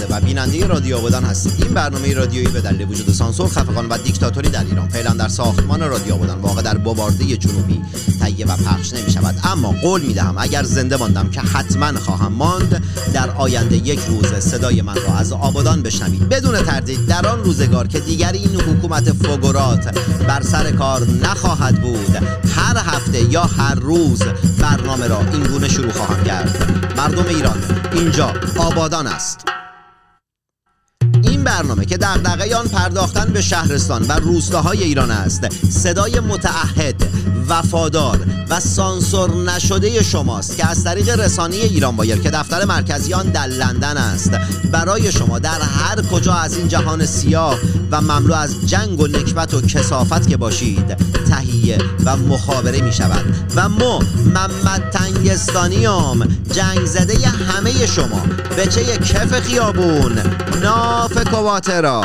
شنونده و بیننده رادیو آبادان هستید این برنامه رادیویی به دلیل وجود سانسور خفقان و دیکتاتوری در ایران. فعلا در ساختمان رادیو آبادان واقع در بوارده جنوبی تهیه و پخش نمی شود اما قول می دهم اگر زنده ماندم که حتما خواهم ماند در آینده یک روز صدای من را از آبادان بشنوید. بدون تردید در آن روزگار که دیگر این حکومت فوگورات بر سر کار نخواهد بود هر هفته یا هر روز برنامه را این گونه شروع خواهم کرد. مردم ایران اینجا آبادان است. برنامه که دغدغه آن پرداختن به شهرستان و روستاهای ایران است. صدای متعهد وفادار و سانسور نشده شماست که از طریق رسانه ایران وایر که دفتر مرکزی آن در لندن است. برای شما در هر کجا از این جهان سیاه و مملو از جنگ و نکبت و کسافت که باشید تهیه و مخابره می شود. و ما محمد تنگستانیام جنگ زده همه شما بچه کف خیابون ناف کواترا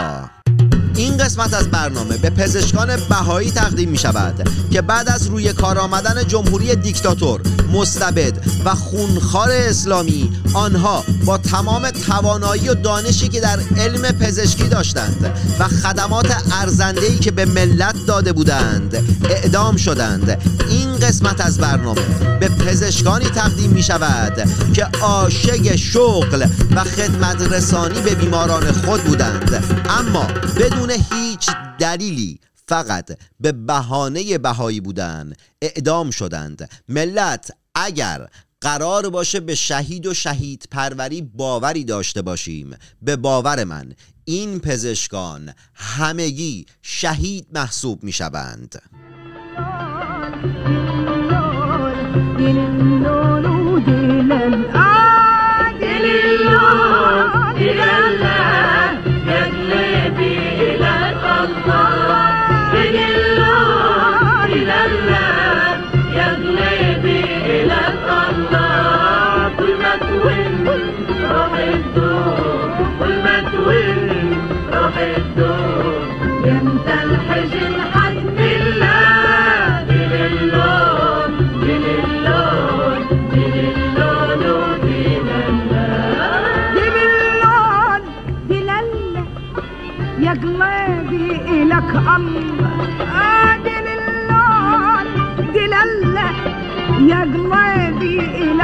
این قسمت از برنامه به پزشکان بهایی تقدیم می شود که بعد از روی کار آمدن جمهوری دیکتاتور مستبد و خونخوار اسلامی آنها با تمام توانایی و دانشی که در علم پزشکی داشتند و خدمات ارزندهی که به ملت داده بودند اعدام شدند. این قسمت از برنامه به پزشکانی تقدیم می شود که عاشق شغل و خدمت رسانی به بیماران خود بودند. اما بدون هیچ دلیلی فقط به بهانه بهایی بودن اعدام شدند. ملت اگر قرار باشه به شهید و شهید پروری باوری داشته باشیم. به باور من این پزشکان همگی شهید محسوب می شوند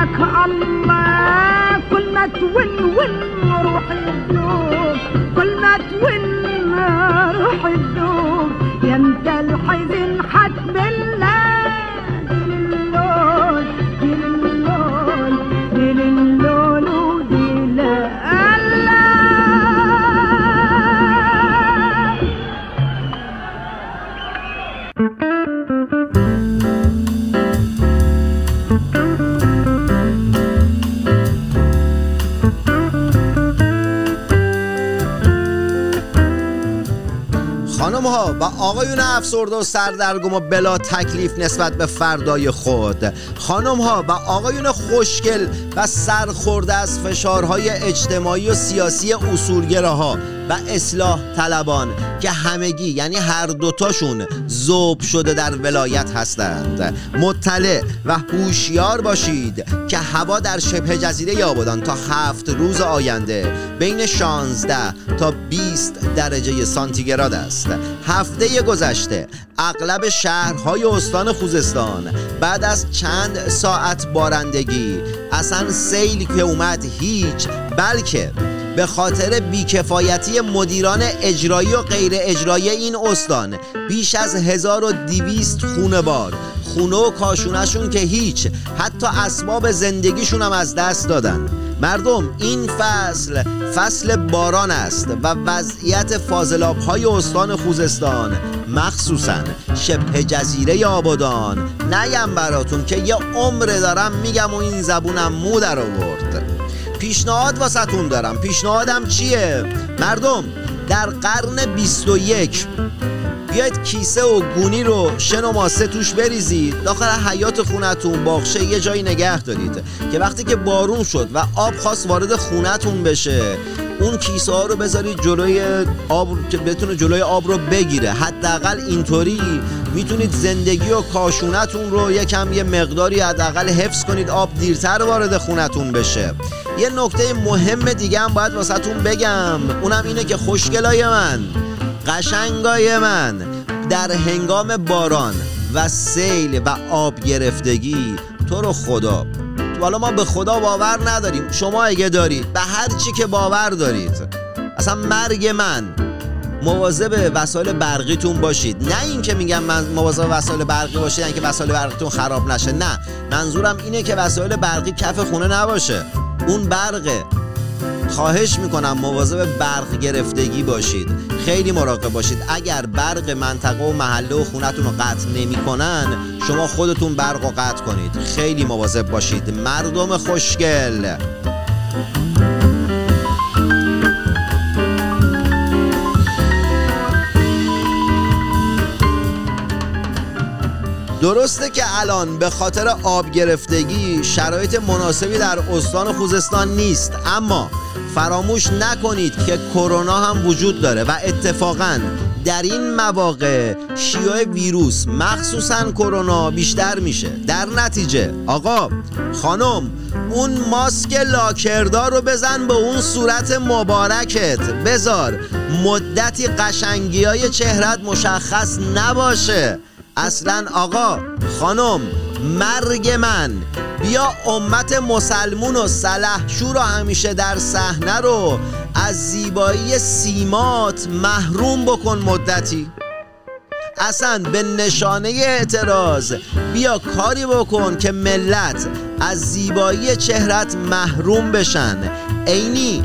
لك الله. كل ما تون ون روح تذوب كل ما تون روح تذوب يا انت الحزين آقایون افسرده و سردرگم و بلا تکلیف نسبت به فردای خود. خانم ها و آقایون خوشگل و سرخورده از فشارهای اجتماعی و سیاسی اصولگراها و اصلاح طلبان که همگی یعنی هر دوتاشون زوب شده در ولایت هستند. مطلع و هوشیار باشید که هوا در شبه جزیره آبادان تا هفت روز آینده بین 16 تا 20 درجه سانتیگراد است. هفته گذشته اغلب شهرهای استان خوزستان بعد از چند ساعت بارندگی اصلا سیل که اومد هیچ بلکه به خاطر بیکفایتی مدیران اجرایی و غیر اجرایی این استان بیش از 1200 خونوار خونه و کاشونشون که هیچ حتی اسباب زندگیشون هم از دست دادن. مردم این فصل فصل باران است و وضعیت فاضلاب های استان خوزستان مخصوصا. شبه جزیره آبادان. نگم براتون که یه عمر دارم میگم و این زبونم مو در آورد. پیشنهاد واسطون دارم. پیشنهادم چیه؟ مردم در قرن 21 بیاید کیسه و گونی رو شن و ماسه توش بریزید. داخل حیات خونتون باغچه یه جایی نگه دارید که وقتی که بارون شد و آب خواست وارد خونتون بشه اون کیسه ها رو بذارید جلوی آب که بتونه جلوی آب رو بگیره. حداقل اینطوری می‌تونید زندگی و کاشونتون رو یکم یه مقداری حداقل حفظ کنید آب دیرتر وارد خونتون بشه. یه نکته مهم دیگه هم باید واسهتون بگم اونم اینه که خوشگلای من. قشنگای من در هنگام باران و سیل و آب گرفتگی تو رو خدا. حالا ما به خدا باور نداریم. شما اگه دارید به هر چی که باور دارید. اصلا مرگ من مواظب وسایل برقیتون باشید. نه اینکه میگم من مواظب وسایل برقی باشید اینکه وسایل برقیتون خراب نشه. نه منظورم اینه که وسایل برقی کف خونه نباشه. اون برقه خواهش می‌کنم مواظب برق گرفتگی باشید. خیلی مراقب باشید. اگر برق منطقه و محله و خونتون رو قطع نمی‌کنن شما خودتون برق رو قطع کنید. خیلی مواظب باشید. مردم خوشگل. درسته که الان به خاطر آب گرفتگی شرایط مناسبی در استان خوزستان نیست اما فراموش نکنید که کرونا هم وجود داره و اتفاقا در این مواقع شیوع ویروس مخصوصا کرونا بیشتر میشه. در نتیجه آقا خانم اون ماسک لاکردار رو بزن به اون صورت مبارکت. بذار مدتی قشنگی های چهرت مشخص نباشه. اصلا آقا خانم مرگ من. بیا امت مسلمون و سلحشور رو همیشه در صحنه رو از زیبایی سیمات محروم بکن مدتی. اصلا به نشانه اعتراض بیا کاری بکن که ملت از زیبایی چهرت محروم بشن. عینی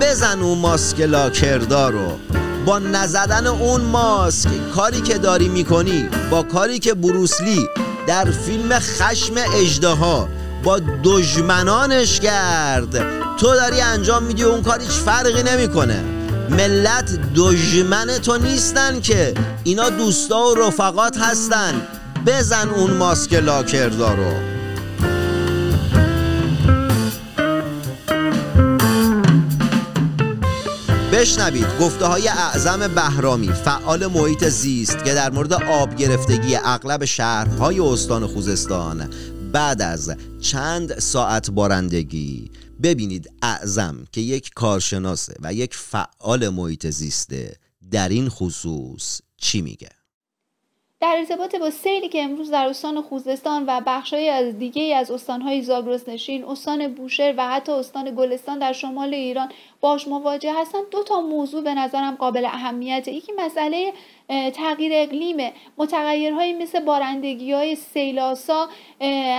بزن اون ماسک لاکردار رو. با نزدن اون ماسک کاری که داری می‌کنی با کاری که بروسلی در فیلم خشم اجدها با دجمنانش کرد. تو داری انجام میدی اون کار هیچ فرقی نمی‌کنه. ملت دجمن تو نیستن که. اینا دوستا و رفقات هستن. بزن اون ماسک لاکردارو بشنوید گفته های اعظم بهرامی فعال محیط زیست که در مورد آب گرفتگی اغلب شهرهای استان خوزستان. بعد از چند ساعت بارندگی ببینید اعظم که یک کارشناسه و یک فعال محیط زیسته در این خصوص چی میگه. در ارتباط با سیلی که امروز در استان خوزستان و بخشهایی از دیگه از استانهای زاگرس نشین، استان بوشهر و حتی استان گلستان در شمال ایران باش مواجه هستن دو تا موضوع به نظرم قابل اهمیته. یکی مسئله تغییر اقلیمه متغیرهایی مثل بارندگی های سیلاسا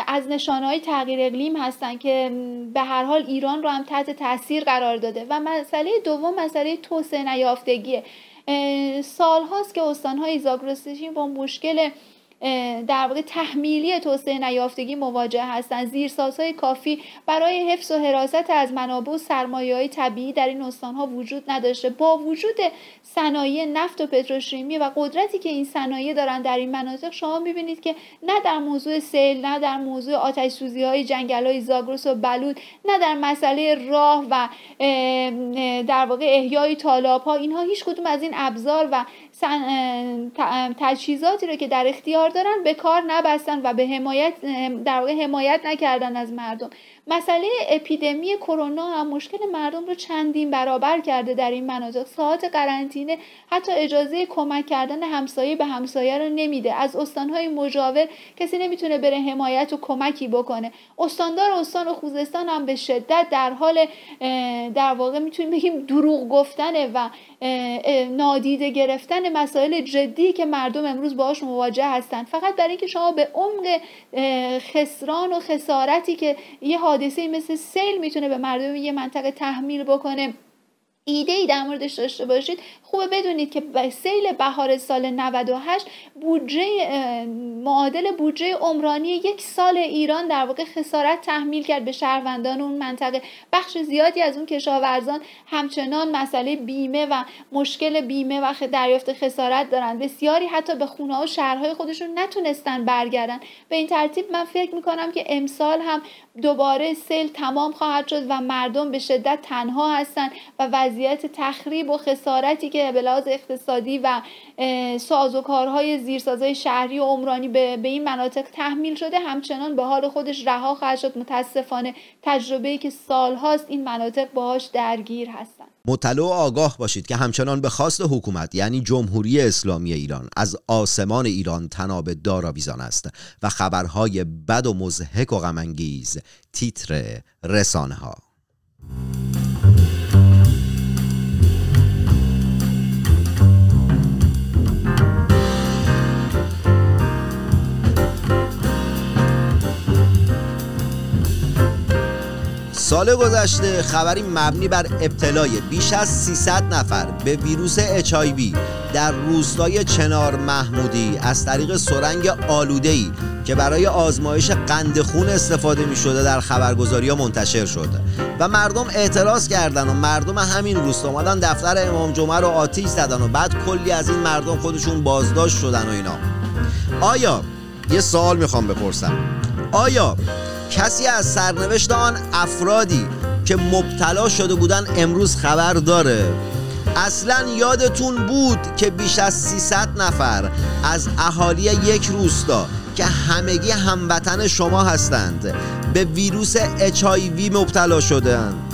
از نشانه های تغییر اقلیم هستن که به هر حال ایران رو هم تحت تاثیر قرار داده. و مسئله دوم مسئله توسعه نیافتگیه. سال هاست که استانهای زاگرستشین با مشکل در واقع تحمیلی توسعه نیافتگی مواجه هستند. زیرسازهای کافی برای حفظ و حراست از منابع و سرمایه های طبیعی در این استانها وجود نداشته. با وجود صنایع نفت و پتروشیمی و قدرتی که این صنایع دارن در این مناطق شما می‌بینید که نه در موضوع سیل نه در موضوع آتش سوزی های جنگل های زاگرس و بلود نه در مسئله راه و در واقع احیای طالاب ها اینها هیچ کدوم از این ابزار و تجهیزاتی رو که در اختیار دارن به کار نبستن و به حمایت در واقع حمایت نکردن از مردم. مسئله اپیدمی کرونا هم مشکل مردم رو چندین برابر کرده در این مناطق. ساعت قرنطینه حتی اجازه کمک کردن همسایه به همسایه رو نمیده. از استانهای مجاور کسی نمی‌تونه بره حمایت و کمکی بکنه. استاندار استان و خوزستان هم به شدت در حال در واقع می‌تونیم بگیم دروغ گفتنه و نادیده گرفتن مسائل جدی که مردم امروز باهاش مواجه هستن. فقط برای اینکه شما به عمق خسران و خسارتی که یه حادثه مثل سیل می‌تونه به مردم یه منطقه تحمیل بکنه ایده ای در موردش داشته باشید خوبه بدونید که به سیل بهار سال 98 بودجه معادل بودجه عمرانی یک سال ایران در واقع خسارت تحمیل کرد به شهروندان اون منطقه. بخش زیادی از اون کشاورزان همچنان مسئله بیمه و مشکل بیمه و دریافت خسارت دارن. بسیاری حتی به خونه و شهرهای خودشون نتونستن برگردن. به این ترتیب من فکر می‌کنم که امسال هم دوباره سیل تمام خواهد شد و مردم به شدت تنها هستند و وضعیت تخریب و خسارتی که به لحاظ اقتصادی و سازوکارهای زیرسازهای شهری و عمرانی به, به این مناطق تحمیل شده همچنان به حال خودش رها خواهد شد. متاسفانه تجربه‌ای که سالهاست این مناطق باهاش درگیر هستند. مطلع آگاه باشید که همچنان به خواست حکومت یعنی جمهوری اسلامی ایران از آسمان ایران تناب داراویزان است و خبرهای بد و مزهک و غمانگیز تیتر رسانه ها سال گذشته خبری مبنی بر ابتلای بیش از 300 نفر به ویروس اچایوی در روستای چنار محمودی از طریق سرنگ آلودهی که برای آزمایش قند خون استفاده می شده در خبرگزاری ها منتشر شد و مردم اعتراض کردن و مردم همین روستا آمدن دفتر امام جمعه رو آتیش زدن و بعد کلی از این مردم خودشون بازداشت شدن و اینا. آیا یه سوال می‌خوام بپرسم. آیا کسی از سرنوشت آن افرادی که مبتلا شده بودن امروز خبر داره. اصلا یادتون بود که بیش از 300 نفر از اهالی یک روستا که همگی هموطن شما هستند به ویروس اچایوی مبتلا شدند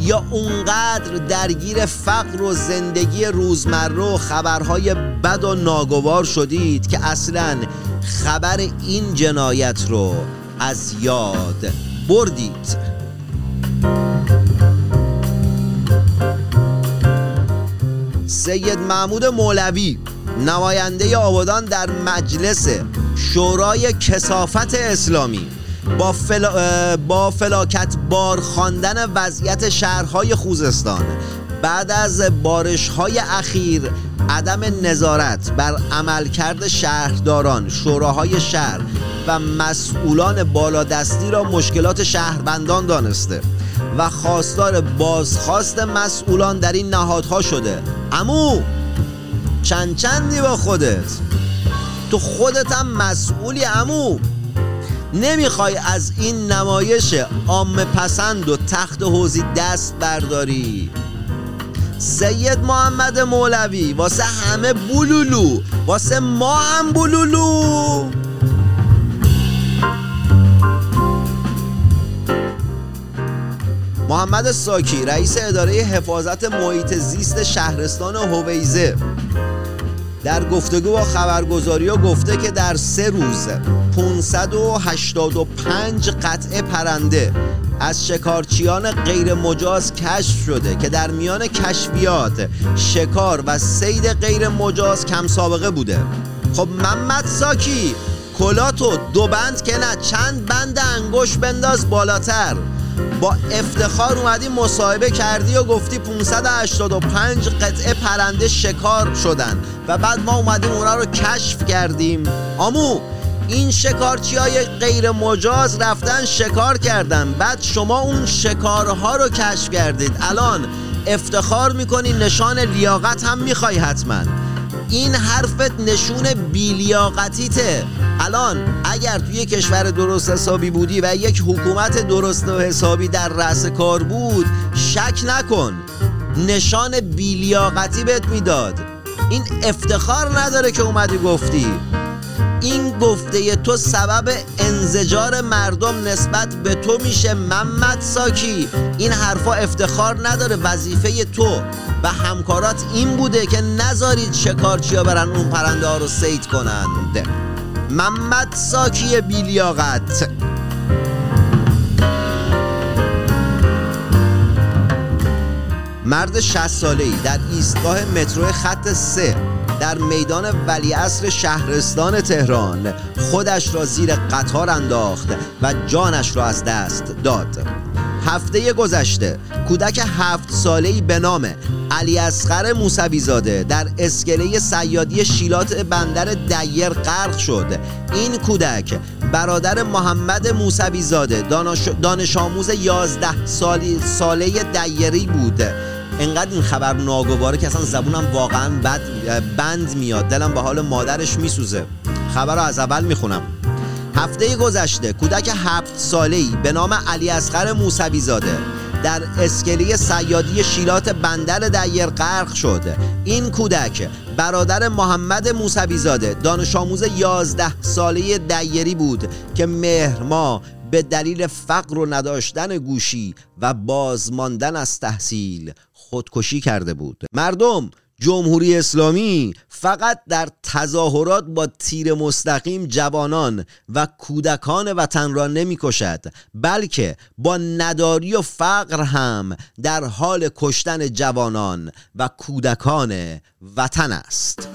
یا اونقدر درگیر فقر و زندگی روزمره و خبرهای بد و ناگوار شدید که اصلا خبر این جنایت رو از یاد بردید. سید محمود مولوی نماینده آبادان در مجلس شورای کسافت اسلامی با, فلا... با فلاکت بار خواندن وضعیت شهرهای خوزستان بعد از بارش های اخیر عدم نظارت بر عملکرد شهرداران شوراهای شهر و مسئولان بالادستی را مشکلات شهروندان دانسته و خواستار بازخواست مسئولان در این نهادها شده. امو چند چندی با خودت؟ تو خودت هم مسئولی امو نمی‌خوای از این نمایش عام پسند و تخت حوزی دست برداری؟ سید محمد مولوی واسه همه بولولو واسه ما هم بولولو. محمد ساکی رئیس اداره حفاظت محیط زیست شهرستان هویزه. در گفتگو با خبرگزاری ها گفته که در سه روز 585 قطعه پرنده از شکارچیان غیر مجاز کشف شده که در میان کشفیات شکار و سید غیر مجاز کم سابقه بوده. خب محمد ساکی کلاتو دو بند که نه چند بند انگوش بنداز بالاتر. با افتخار اومدی مصاحبه کردی و گفتی 585 قطعه پرنده شکار شدن و بعد ما اومدیم اونا رو کشف کردیم. آمو این شکارچی های غیر مجاز رفتن شکار کردن. بعد شما اون شکارها رو کشف کردید. الان افتخار می‌کنی نشان لیاقت هم می‌خوای حتما. این حرفت نشون بیلیاقتیته. الان اگر توی کشور درست حسابی بودی و یک حکومت درست و حسابی در رأس کار بود شک نکن. نشان بیلیاقتی بهت می‌داد. این افتخار نداره که اومدی گفتی. این گفته تو سبب انزجار مردم نسبت به تو میشه محمد ساکی. این حرفا افتخار نداره وظیفه تو و همکارات این بوده که نذارید شکارچیا برن اون پرنده ها رو سید کنند. محمد ساکی بیلیاقت. مرد 60 ساله ای در ایستگاه مترو خط 3 در میدان ولیعصر شهرستان تهران. خودش را زیر قطار انداخت و جانش را از دست داد. هفته گذشته کودک هفت ساله‌ای به نام علی اصغر موسوی زاده در اسکله سیادی شیلات بندر دیر غرق شد. این کودک برادر محمد موسوی زاده دانش, آموز 11 سالی ساله دیری بود. انقدر این خبر ناگواره که اصلا زبونم واقعا بد بند میاد. دلم به حال مادرش میسوزه. خبر رو از اول می‌خونم. هفته گذشته کودک هفت ساله‌ای به نام علی اصغر موسوی زاده در اسکلی سیادی شیلات بندر دیر غرق شد این کودک برادر محمد موسوی زاده دانش آموز 11 ساله دیری بود که مهر به دلیل فقر و نداشتن گوشی و بازماندن از تحصیل خودکشی کرده بود. مردم جمهوری اسلامی فقط در تظاهرات با تیر مستقیم جوانان و کودکان وطن را نمی کشد بلکه با نداری و فقر هم در حال کشتن جوانان و کودکان وطن است.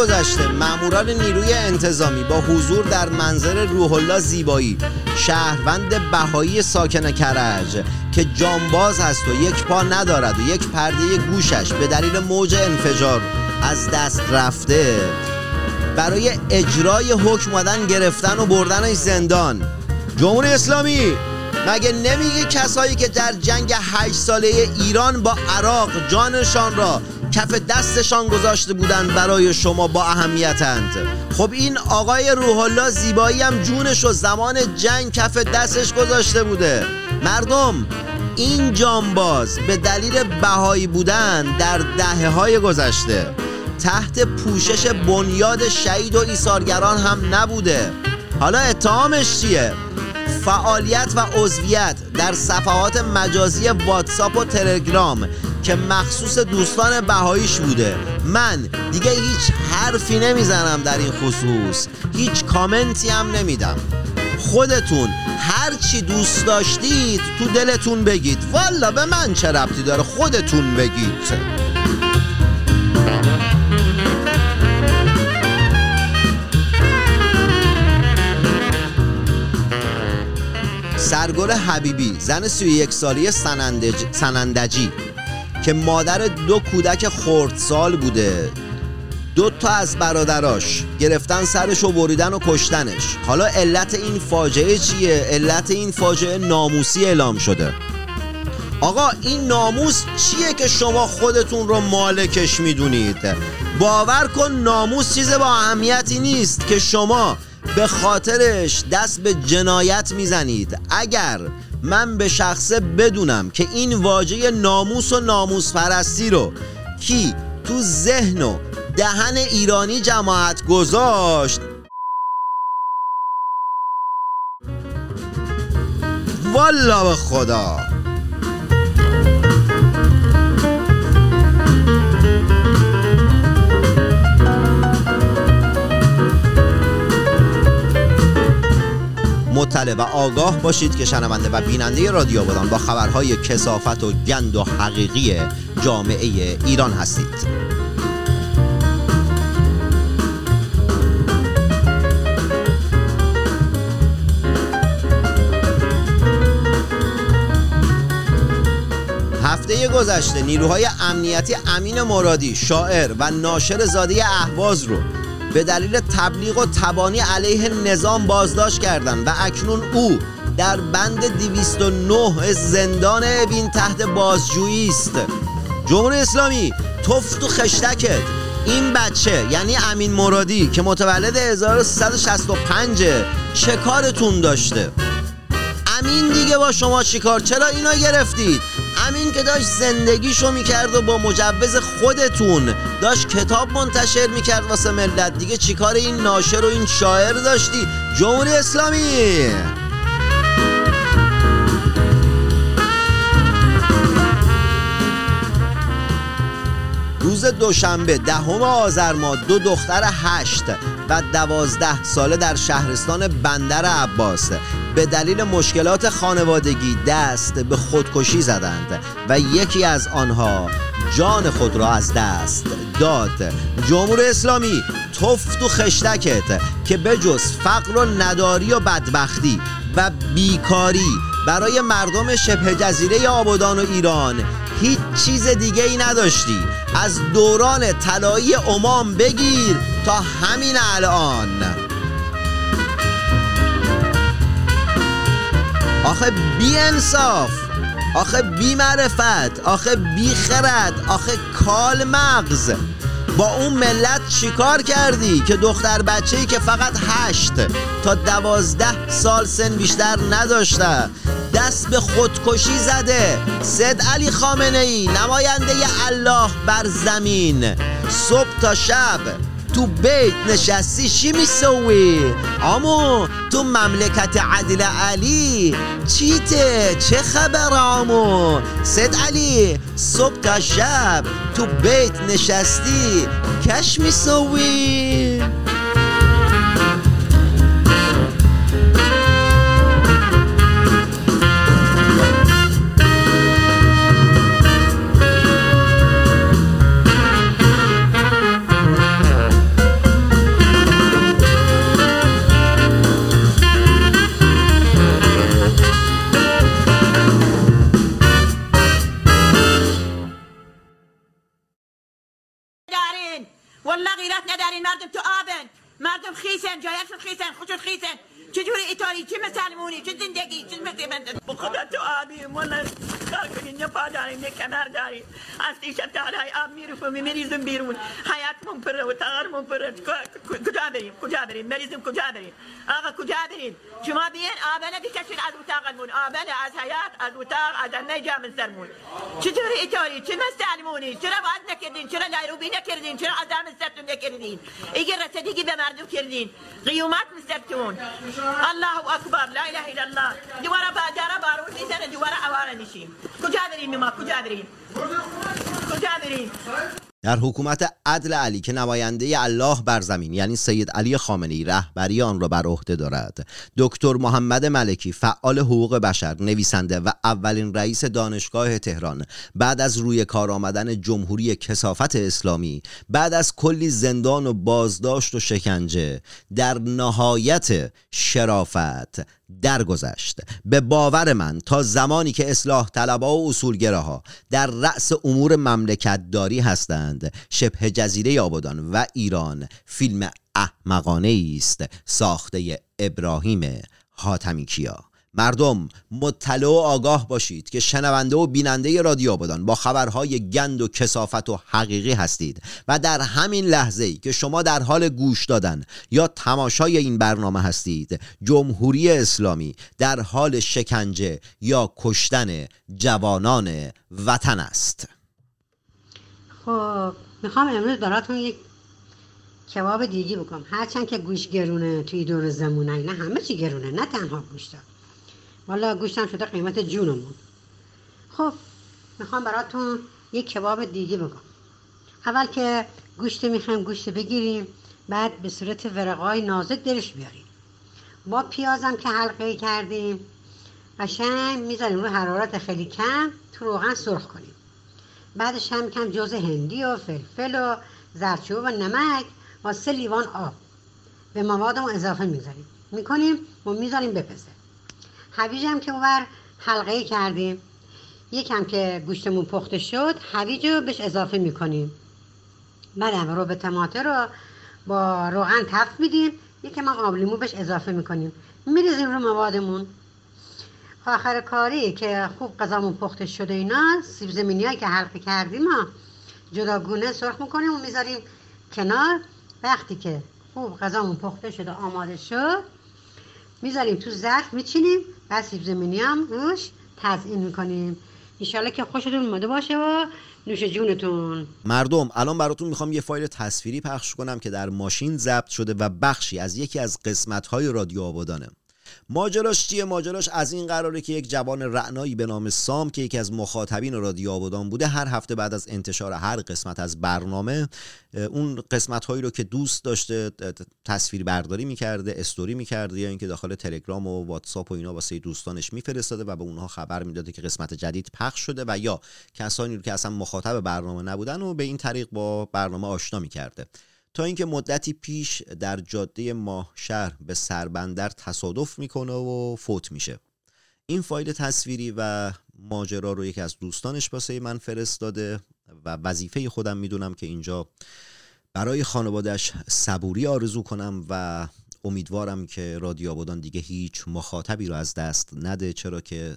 گذشته. ماموران نیروی انتظامی با حضور در منظر روح الله زیبایی شهروند بهایی ساکن کرج که جانباز هست و یک پا ندارد و یک پرده گوشش به دلیل موج انفجار از دست رفته. برای اجرای حکم مدن گرفتن و بردنش زندان. جمهوری اسلامی مگه نمیگه کسایی که در جنگ هشت ساله ایران با عراق جانشان را کف دستشان گذاشته بودند برای شما با اهمیتند. خب این آقای روح الله زیبایی هم جونش و زمان جنگ کف دستش گذاشته بوده. مردم این جانباز به دلیل بهایی بودن در دهه های گذشته. تحت پوشش بنیاد شهید و ایثارگران هم نبوده. حالا اتهامش چیه؟ فعالیت و عضویت در صفحات مجازی واتساپ و تلگرام که مخصوص دوستان بهاییش بوده. من دیگه هیچ حرفی نمی‌زنم در این خصوص. هیچ کامنتی هم نمیدم. خودتون هر چی دوست داشتید تو دلتون بگید. والا به من چه ربطی داره خودتون بگید؟ سرگل حبیبی زن 31 سالی سنندج... سنندجی. که مادر دو کودک خردسال بوده. دو تا از برادراش گرفتن سرش و بریدن و کشتنش. حالا علت این فاجعه چیه؟ علت این فاجعه ناموسی اعلام شده. آقا این ناموس چیه که شما خودتون رو مالکش می‌دونید؟ باور کن ناموس چیز با اهمیتی نیست که شما به خاطرش دست به جنایت می‌زنید. اگر من به شخصه بدونم که این واژه ناموس و ناموس پرستی رو کی تو ذهن و دهن ایرانی جماعت گذاشت. والا به خدا. مطلع و آگاه باشید که شنونده و بیننده رادیو بودان با خبرهای کسافت و گند و حقیقی جامعه ایران هستید. هفته گذشته نیروهای امنیتی امین مرادی شاعر و ناشر زاده اهواز رو به دلیل تبلیغ و تبانی علیه نظام بازداشت کردند و اکنون او در بند 209 زندان اوین تحت بازجویی است. جمهوری اسلامی تفت و خشتکت این بچه یعنی امین مرادی که متولد 1365 چه کارتون داشته؟ امین دیگه با شما چیکار چرا اینا گرفتید؟ امین که داشت زندگیشو می‌کرد و با مجوز خودتون داشت کتاب منتشر می‌کرد واسه ملت. دیگه چیکار این ناشر و این شاعر داشتی؟ جمهوری اسلامی. روز دوشنبه دهم آذر ماه دو دختر هشت و دوازده ساله در شهرستان بندر عباس. به دلیل مشکلات خانوادگی دست به خودکشی زدند و یکی از آنها جان خود را از دست داد. جمهور اسلامی تفت و خشتکت که بجز فقر و نداری و بدبختی و بیکاری برای مردم شبه جزیره آبادان و ایران هیچ چیز دیگه ای نداشتی. از دوران طلایی امام بگیر تا همین الان. آخه بی انصاف آخه بی معرفت آخه بی خرد آخه کال مغز. با اون ملت چیکار کردی که دختر بچه ای که فقط هشت تا دوازده سال سن بیشتر نداشته دست به خودکشی زده؟ سید علی خامنه ای نماینده الله بر زمین. صبح تا شب تو بیت نشستی چی میسوی؟ آمو تو مملکت عدل علی چیته؟ چه خبر آمو؟ سید علی صبح تا شب تو بیت نشستی کش میسوی؟ من سرمون. چجوری ایتاری چه مسلمونی چرا باز نکردین؟ چرا نایروبی نکردین؟ چرا عذاب مسترتون نکردین؟ ایگه رسیدگی به مردم کردین. قیومت مسترتون الله اکبر. لا اله الا الله. دوباره باجارا بارون میزنه دوباره عواره میشیم. کجا بریم؟ ما کجا بریم؟ کجا بریم؟ در حکومت عدل علی که نماینده الله بر زمین یعنی سید علی خامنه ای رهبری آن را بر عهده دارد. دکتر محمد ملکی فعال حقوق بشر نویسنده و اولین رئیس دانشگاه تهران بعد از روی کار آمدن جمهوری کسافت اسلامی بعد از کلی زندان و بازداشت و شکنجه در نهایت شرافت درگذشت. به باور من تا زمانی که اصلاح طلبها و اصولگراها در رأس امور مملکت داری هستند شبه جزیره آبادان و ایران فیلم احمقانه است ساخته ابراهیم حاتمی کیا مردم مطلع و آگاه باشید که شنونده و بیننده رادیو آبادان با خبرهای گند و کسافت و حقیقی هستید و در همین لحظه ای که شما در حال گوش دادن یا تماشای این برنامه هستید جمهوری اسلامی در حال شکنجه یا کشتن جوانان وطن است. خب می‌خوام امروز براتون یک کباب دیگی بکنم هرچند که گوش گرونه توی دور زمونه نه همه چی گرونه نه تنها گوشتا والا گوشتم شده قیمت جونمون. خب می‌خوام براتون یک کباب دیگه بکنم اول که گوشت می‌خوایم گوشت بگیریم بعد به صورت ورقای نازک درش بیاریم. با پیازم که حلقه کردیم قشنگ می‌ذاریم رو حرارت خیلی کم تو روغن سرخ کنیم. بعدش هم کم جوز هندی و فلفل و زردچوبه و نمک و سه لیوان آب. به موادمون اضافه می‌ذاریم. می‌کنیم و می‌ذاریم بپزه. هویج هم که اونور حلقه کردیم. یکم که گوشتمون پخته شد هویج رو بهش اضافه می‌کنیم. بعدم رو به تماتر رو با روغن تفت میدیم. یکم هم آب لیمو بهش اضافه می‌کنیم. میریزیم رو موادمون. آخر کاری که خوب غذامون پخته شده اینا سیب زمینی که حلقه کردیم ما جداگونه سرخ می‌کنیم و می‌ذاریم کنار. وقتی که خوب غذامون پخته شده آماده شد می‌ذاریم تو ظرف میچینیم. و سیب زمینی هم روش تزیین می‌کنیم. انشالله که خوشتون اومده باشه و نوش جونتون. مردم الان براتون می‌خوام یه فایل تصویری پخش کنم که در ماشین ضبط شده و بخشی از یکی از قسمت های رادیو آبادانه. ماجراش چیه؟ ماجراش از این قراره که یک جوان رعنایی به نام سام که یکی از مخاطبین رادیو آبادان بوده هر هفته بعد از انتشار هر قسمت از برنامه اون قسمت هایی رو که دوست داشته تصویر برداری می‌کرده استوری می‌کرده یا اینکه داخل تلگرام و واتساپ و اینا واسه دوستانش میفرستاده و به اونها خبر می‌داده که قسمت جدید پخش شده و یا کسانی رو که اصلا مخاطب برنامه نبودن و به این طریق با برنامه آشنا می‌کرده. تا اینکه مدتی پیش در جاده ماه شهر به سربندر تصادف می‌کنه و فوت میشه. این فایل تصویری و ماجرا رو یکی از دوستانش واسه من فرستاده و وظیفه خودم می‌دونم که اینجا برای خانوادش صبوری آرزو کنم و امیدوارم که رادیو آبادان دیگه هیچ مخاطبی رو از دست نده چرا که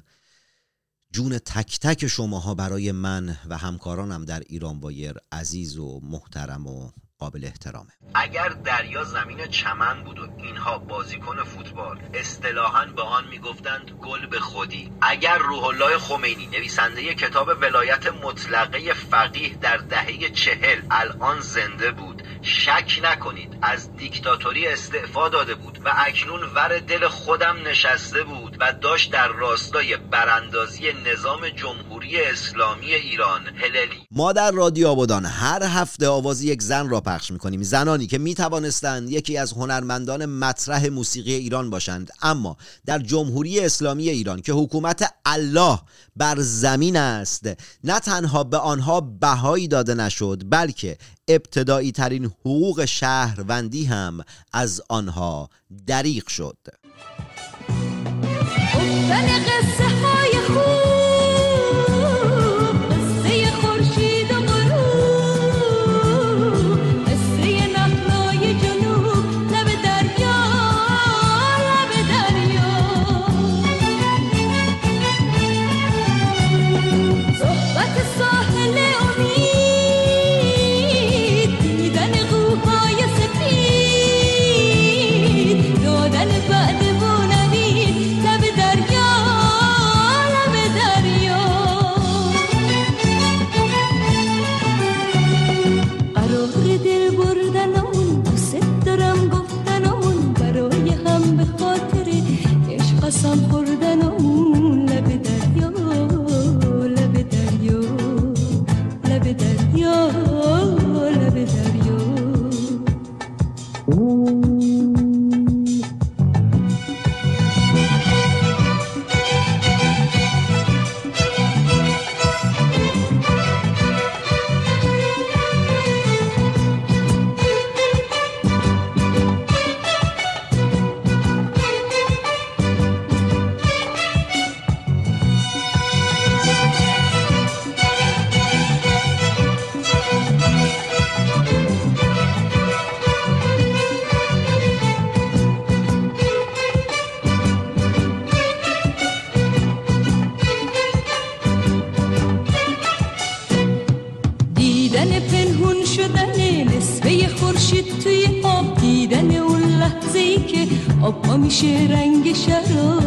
جون تک تک شماها برای من و همکارانم در ایران بایر عزیز و محترم و قابل احترامه. اگر دریا زمین چمن بود و اینها بازیکن فوتبال اصطلاحا به آن می‌گفتند گل به خودی اگر روح الله خمینی نویسنده کتاب ولایت مطلقه فقیه در دهه چهل الان زنده بود شک نکنید از دیکتاتوری استعفا داده بود و اکنون ور دل خودم نشسته بود و داشت در راستای براندازی نظام جمهوری اسلامی ایران هللی. ما در رادیو آبادان هر هفته آواز یک زن را پخش می‌کنیم. زنانی که می‌توانستند یکی از هنرمندان مطرح موسیقی ایران باشند اما در جمهوری اسلامی ایران که حکومت الله بر زمین است نه تنها به آنها بهایی داده نشد بلکه ابتدایی ترین حقوق شهروندی هم از آنها دریغ شد. آب ها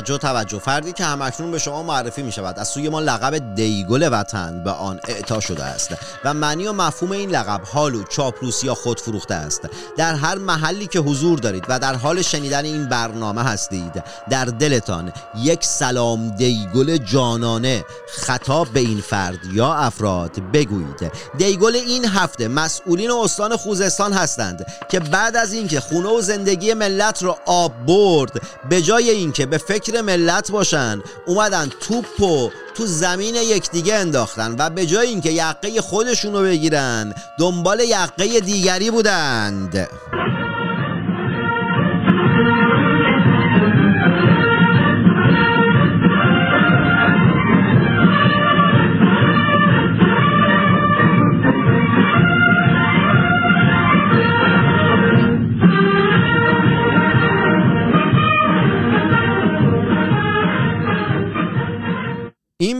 توجه توجه. فردی که همکنون به شما معرفی می شود از سوی ما لقب دیگل وطن به آن اعطا شده است. و معنی و مفهوم این لقب حال و چاپلوس یا خودفروخته است. در هر محلی که حضور دارید و در حال شنیدن این برنامه هستید در دلتان یک سلام دیگل جانانه خطاب به این فرد یا افراد بگویید. دیگل این هفته مسئولین استان خوزستان هستند که بعد از اینکه خونه و زندگی ملت رو آب برد به جای اینکه به فکر ملت باشن اومدن توپ و تو زمین یکدیگه انداختن و به جای اینکه یقه خودشونو بگیرن دنبال یقه دیگری بودند.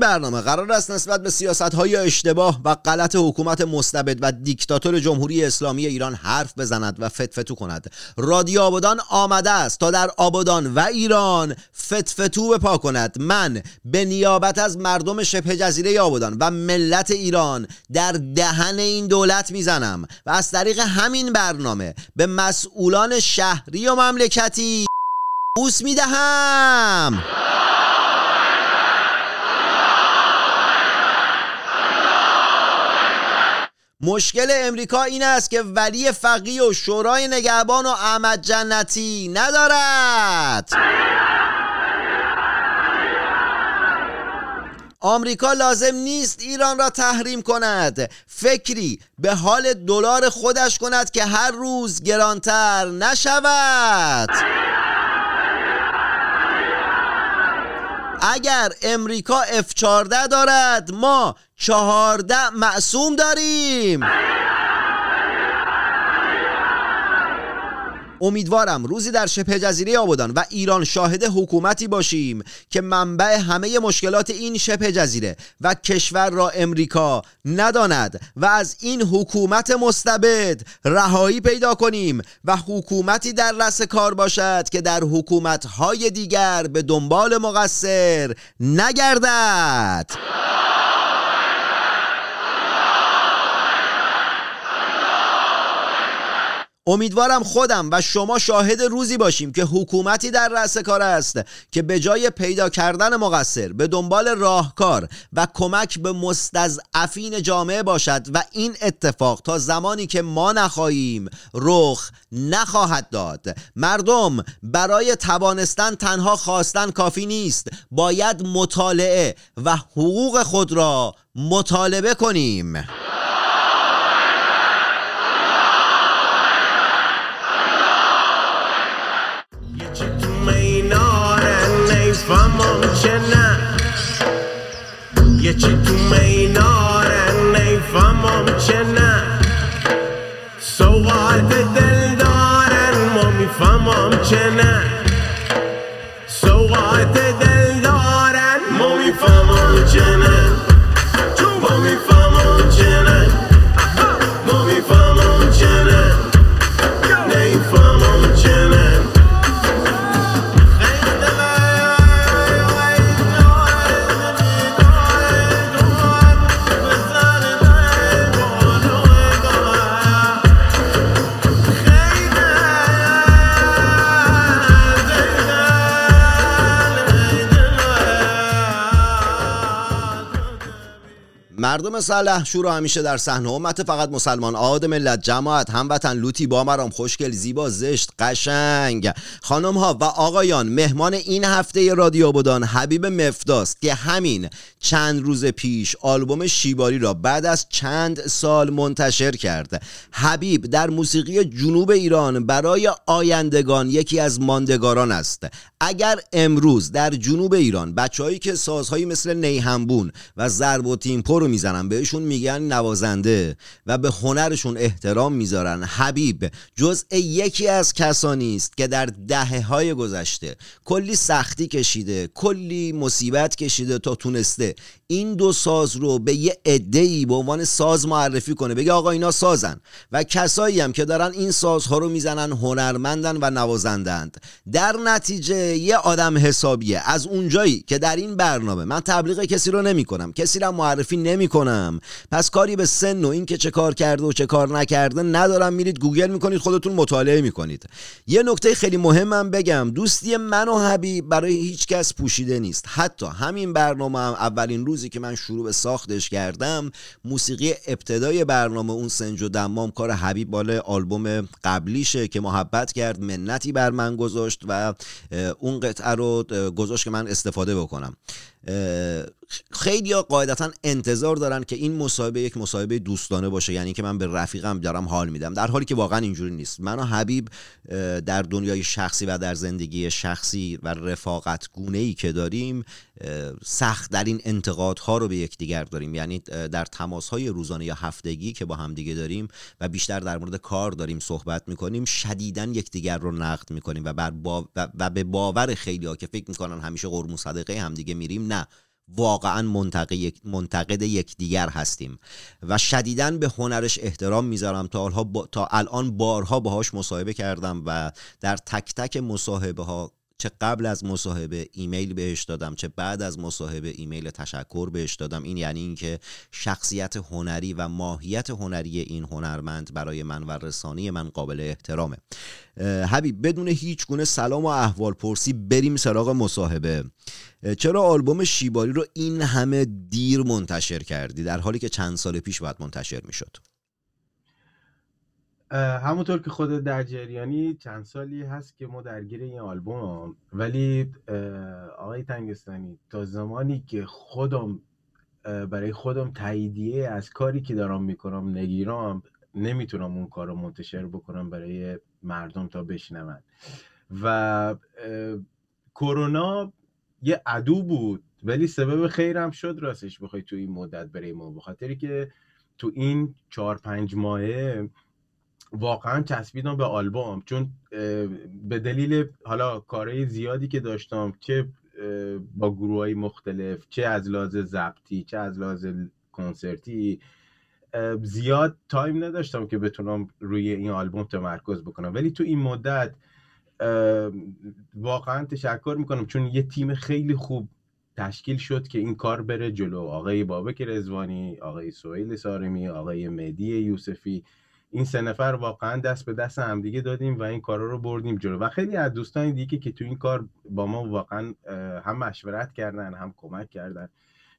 برنامه قرار است نسبت به سیاست های اشتباه و غلط حکومت مستبد و دیکتاتور جمهوری اسلامی ایران حرف بزند و فتفتو کند. رادیو آبادان آمده است تا در آبادان و ایران فتفتو بپا کند. من به نیابت از مردم شبه جزیره آبادان و ملت ایران در دهن این دولت می‌زنم و از طریق همین برنامه به مسئولان شهری و مملکتی بوس می‌دهم. مشکل امریکا این است که ولی فقیه و شورای نگهبان و احمد جنتی ندارد. آمریکا لازم نیست ایران را تحریم کند. فکری به حال دلار خودش کند که هر روز گرانتر نشود. اگر امریکا F14 دارد ما 14 معصوم داریم. امیدوارم روزی در شبه جزیره آبادان و ایران شاهد حکومتی باشیم که منبع همه مشکلات این شبه جزیره و کشور را امریکا نداند و از این حکومت مستبد رهایی پیدا کنیم و حکومتی در رس کار باشد که در حکومتهای دیگر به دنبال مقصر نگردد. امیدوارم خودم و شما شاهد روزی باشیم که حکومتی در رأس کار است که به جای پیدا کردن مقصر به دنبال راهکار و کمک به مستضعفین جامعه باشد و این اتفاق تا زمانی که ما نخواهیم رخ نخواهد داد. مردم برای توانستن تنها خواستن کافی نیست. باید مطالعه و حقوق خود را مطالبه کنیم. یه چی تو مینارن مردم سلح شور همیشه در صحنه امت فقط مسلمان آد ملت جماعت هموطن لوتی با مرام خوشگل زیبا زشت قشنگ. خانم ها و آقایان مهمان این هفته رادیو بودان حبیب مفداست که همین چند روز پیش آلبوم شیباری را بعد از چند سال منتشر کرد. حبیب در موسیقی جنوب ایران برای آیندگان یکی از ماندگاران است. اگر امروز در جنوب ایران بچههایی که سازهایی مثل نیهنبون و ضرب و تیمپر رو می‌زنن. بهشون میگن نوازنده و به هنرشون احترام می‌ذارن. حبیب جزء یکی از کسانی است که در دهه های گذشته کلی سختی کشیده کلی مصیبت کشیده تا تونسته این دو ساز رو به یه ای به عنوان ساز معرفی کنه. بگه آقا اینا سازن و کسایی هم که دارن این سازها رو می‌زنن هنرمندن و نوازندند در نتیجه یه آدم حسابیه. از اونجایی که در این برنامه من تبلیغ کسی رو نمی کنم کسی رو معرفی نمی کنم پس کاری به سن و این که چه کار کرده و چه کار نکرده ندارم. میرید گوگل می‌کنید خودتون مطالعه می‌کنید. یه نکته خیلی مهمم بگم. دوستی من و حبیب برای هیچ کس پوشیده نیست. حتی همین برنامه هم اولین روزی که من شروع به ساختش کردم موسیقی ابتدای برنامه اون سنج و دمام کار حبیب باله آلبوم قبلیشه که محبت کرد منتی بر من گذاشت و اون قطعه رو گذاشت که من استفاده بکنم. خیلی ها قاعدتا انتظار دارن که این مصاحبه یک مصاحبه دوستانه باشه یعنی که من به رفیقم دارم حال میدم. در حالی که واقعا اینجوری نیست. من و حبیب در دنیای شخصی و در زندگی شخصی و رفاقت گونه ای که داریم سخت در این انتقادها رو به یکدیگر داریم. یعنی در تماس های روزانه یا هفتگی که با هم دیگه داریم و بیشتر در مورد کار داریم صحبت می‌کنیم شدیدا یکدیگر رو نقد می‌کنیم و, بر با و, به باور خیلی ها که فکر می‌کنن همیشه قرمو صدقه همدیگه میریم نه واقعا منتقد یکدیگر هستیم. و شدیدا به هنرش احترام می‌ذارم. تا, با... تا الان بارها باهاش مصاحبه کردم و در تک تک مصاحبه ها چه قبل از مصاحبه ایمیل بهش دادم چه بعد از مصاحبه ایمیل تشکر بهش دادم. این یعنی اینکه شخصیت هنری و ماهیت هنری این هنرمند برای من و رسانی من قابل احترامه. حبیب بدون هیچ گونه سلام و احوال پرسی بریم سراغ مصاحبه. چرا آلبوم شیباری رو این همه دیر منتشر کردی؟ در حالی که چند سال پیش باید منتشر می‌شد. همونطور که خود در جریانی چند سالی هست که ما درگیر این آلبوم ولی آقای تنگستانی تا زمانی که خودم برای خودم تاییدیه از کاری که دارم می‌کنم نگیرم نمی‌تونم اون کار رو منتشر بکنم برای مردم تا بشنون. و کرونا یه عدو بود ولی سبب خیرم شد راستش بخوای تو این مدت برای ما. بخاطری که تو این چهار پنج ماهه واقعا چسبیدم به آلبوم چون به دلیل حالا کارهای زیادی که داشتم چه با گروه های مختلف چه از لحاظ ضبطی چه از لحاظ کنسرتی زیاد تایم نداشتم که بتونم روی این آلبوم تمرکز بکنم. ولی تو این مدت واقعا تشکر می‌کنم چون یه تیم خیلی خوب تشکیل شد که این کار بره جلو. آقای بابک رزوانی آقای سویل سارمی آقای مهدی یوسفی. این سه نفر واقعا دست به دست همدیگه دادیم و این کارا رو بردیم جلو. و خیلی از دوستان دیگه که تو این کار با ما واقعا هم مشورت کردن هم کمک کردن.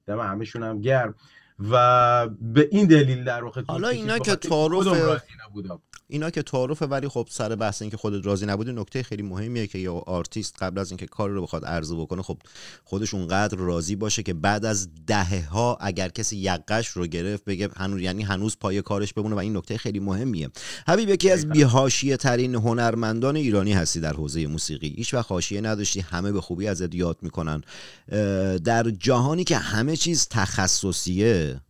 دم همشون هم گرم. و به این دلیل در واقع حالا اینا که تعارف اینا که تعارفه ولی خب سر بحث اینکه خودت راضی نبودی نکته خیلی مهمیه که یه آرتیست قبل از اینکه کار رو بخواد عرضه بکنه خب خودش اونقدر راضی باشه که بعد از دهه ها اگر کسی یقش رو گرفت بگه هنوز یعنی هنوز پای کارش بمونه و این نکته خیلی مهمیه. حبیب یکی از بی‌حاشیه ترین هنرمندان ایرانی هستی در حوزه موسیقی. هیچ وقت حاشیه نداشتی همه به خوبی ازت یاد می‌کنن. در جهانی که همه چیز تخصصیه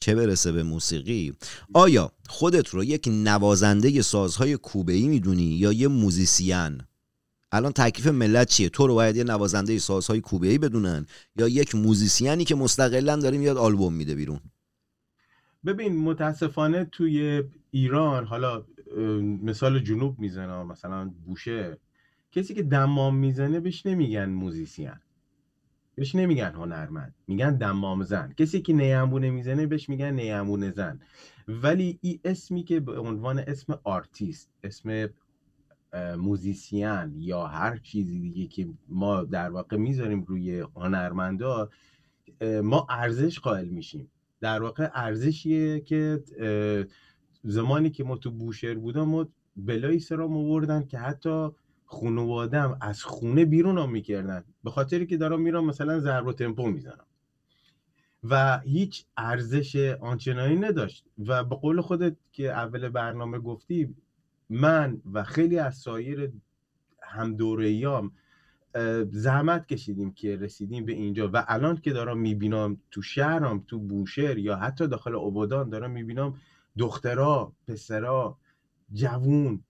چه برسه به موسیقی؟ آیا خودت رو یک نوازنده سازهای کوبه‌ای می‌دونی یا یه موزیسین؟ الان تکلیف ملت چیه؟ تو رو باید یه نوازنده سازهای کوبه‌ای بدونن یا یک موزیسینی که مستقلا داره میاد آلبوم میده بیرون؟ ببین متاسفانه توی ایران حالا مثال جنوب می‌زنم مثلا بوشهر کسی که دمام می‌زنه بهش نمیگن موزیسین. بهش نمیگن هنرمند میگن دمام زن. کسی که نیمبونه می‌زنه بهش میگن نیمبونه زن. ولی این اسمی که به عنوان اسم آرتیست اسم موزیسین یا هر چیزی دیگه که ما در واقع می‌ذاریم روی هنرمندا ما ارزش قائل میشیم. در واقع ارزشیه که زمانی که ما تو بوشهر بودم ما بلایی سرام آوردن که حتی خانوادم از خونه بیرون هم می‌کردن. به خاطری که دارم میرم مثلا ضرب و تمپو می‌زنم. و هیچ ارزش آنچنانی نداشت. و به قول خودت که اول برنامه گفتی من و خیلی از سایر هم زحمت کشیدیم که رسیدیم به اینجا. و الان که دارم می‌بینم تو شهرم تو بوشهر یا حتی داخل عبادان دارم می‌بینم دخترا پسرا جوون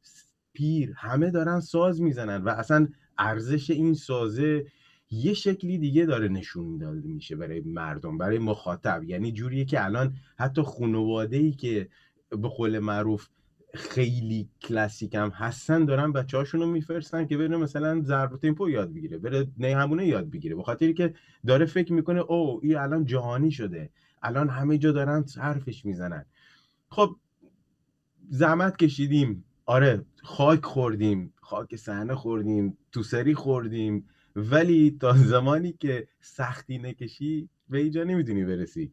پیر همه دارن ساز می‌زنن و اصلا ارزش این سازه یه شکلی دیگه داره نشون داده میشه برای مردم برای مخاطب. یعنی جوریه که الان حتی خانواده ای که به قول معروف خیلی کلاسیک هم هستن دارن بچه هاشون رو میفرستن که بره مثلا ضرب تیمپو یاد بگیره بره نه همونه یاد بگیره به خاطری که داره فکر می‌کنه او این الان جهانی شده الان همه جا دارن حرفش می‌زنن. خب زحمت کشیدیم. آره خاک خوردیم خاک صحنه خوردیم تو سری خوردیم ولی تا زمانی که سختی نکشی به اینجا نمی‌تونی برسی.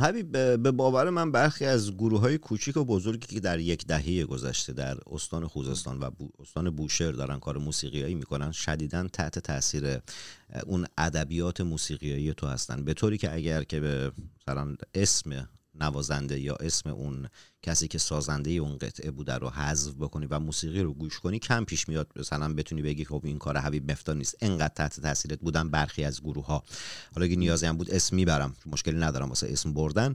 حبیب به باور من برخی از گروه های کوچیک و بزرگی که در یک دهه گذشته در استان خوزستان و استان بوشهر دارن کار موسیقیایی می‌کنن شدیدا تحت تاثیر اون ادبیات موسیقیایی تو هستن. به طوری که اگر که به مثلا اسم نوازنده یا اسم اون کسی که سازنده اون قطعه بوده رو حذف بکنی و موسیقی رو گوش کنی کم پیش میاد. مثلا بتونی بگی خب این کار حبیب مفتا نیست. انقدر تحت تاثیرت بودن برخی از گروه ها حالا اگه نیازی هم بود اسم می‌برم. مشکلی ندارم واسه اسم بردن.